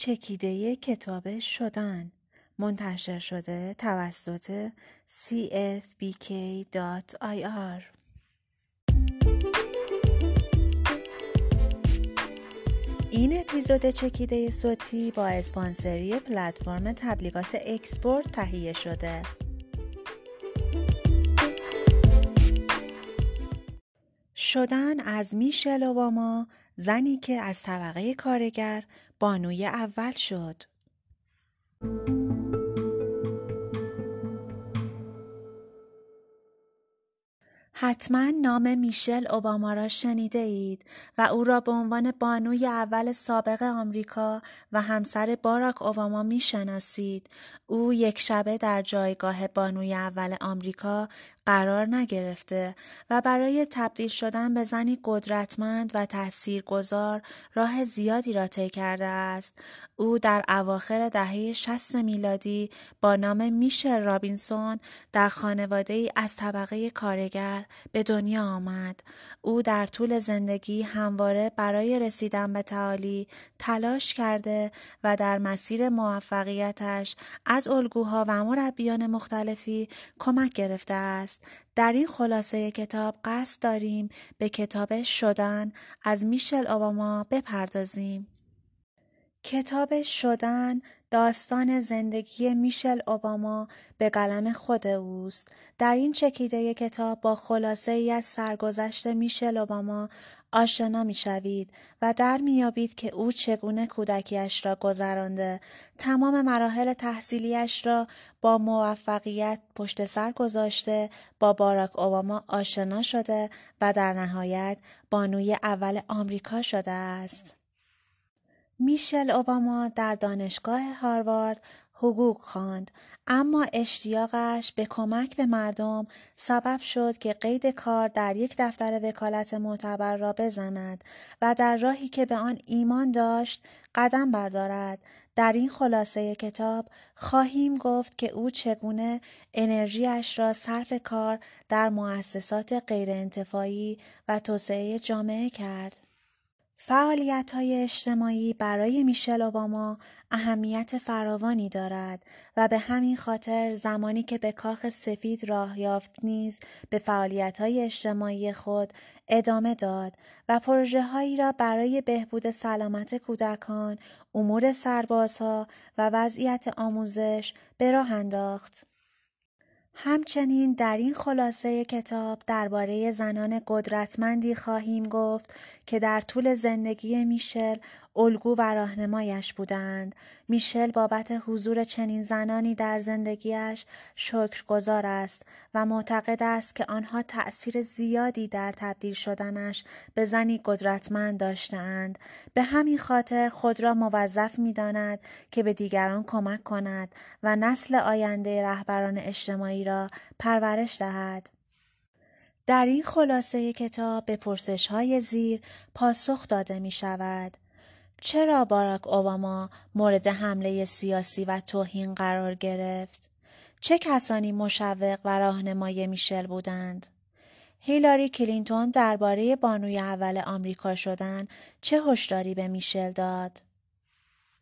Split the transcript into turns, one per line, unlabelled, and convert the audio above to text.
چکیده کتاب شدن. منتشر شده توسط cfbk.ir این اپیزود چکیده صوتی با اسپانسری پلتفرم تبلیغات اکسپورت تهیه شده. شدن از میشل اوباما زنی که از طبقه کارگر بانوی اول شد. حتما نام میشل اوباما را شنیده اید و او را به عنوان بانوی اول سابق آمریکا و همسر باراک اوباما می‌شناسید. او یک شبه در جایگاه بانوی اول آمریکا قرار نگرفته و برای تبدیل شدن به زنی قدرتمند و تاثیرگذار راه زیادی را طی کرده است. او در اواخر دهه 60 میلادی با نام میشل رابینسون در خانواده ای از طبقه کارگر به دنیا آمد. او در طول زندگی همواره برای رسیدن به تعالی تلاش کرده و در مسیر موفقیتش از الگوها و مربیان مختلفی کمک گرفته است. در این خلاصه کتاب قصد داریم به کتاب شدن از میشل اوباما بپردازیم. کتاب شدن داستان زندگی میشل اوباما به قلم خود اوست. در این چکیده کتاب با خلاصه ای از سرگذشت میشل اوباما آشنا می‌شوید و در میابید که او چگونه کودکیش را گذرانده تمام مراحل تحصیلیش را با موفقیت پشت سر گذاشته با باراک اوباما آشنا شده و در نهایت بانوی اول آمریکا شده است. میشل اوباما در دانشگاه هاروارد حقوق خواند اما اشتیاقش به کمک به مردم سبب شد که قید کار در یک دفتر وکالت معتبر را بزند و در راهی که به آن ایمان داشت قدم بردارد. در این خلاصه کتاب خواهیم گفت که او چگونه انرژیش را صرف کار در مؤسسات غیرانتفاعی و توسعه جامعه کرد. فعالیت های اجتماعی برای میشل اوباما اهمیت فراوانی دارد و به همین خاطر زمانی که به کاخ سفید راه یافت نیز به فعالیت های اجتماعی خود ادامه داد و پروژه هایی را برای بهبود سلامت کودکان، امور سربازها و وضعیت آموزش به راه انداخت. همچنین در این خلاصه کتاب درباره زنان قدرتمندی خواهیم گفت که در طول زندگی میشل الگو و راهنمایش بودند. میشل بابت حضور چنین زنانی در زندگیش شکرگزار است و معتقد است که آنها تأثیر زیادی در تبدیل شدنش به زنی قدرتمند داشتهاند. به همین خاطر خود را موظف می داند که به دیگران کمک کند و نسل آینده رهبران اجتماعی پرورش دهد. در این خلاصه کتاب به پرسش های زیر پاسخ داده می شود. چرا باراک اوباما مورد حمله سیاسی و توهین قرار گرفت؟ چه کسانی مشوق و راهنمای میشل بودند؟ هیلاری کلینتون درباره بانوی اول آمریکا شدن چه هشداری به میشل داد؟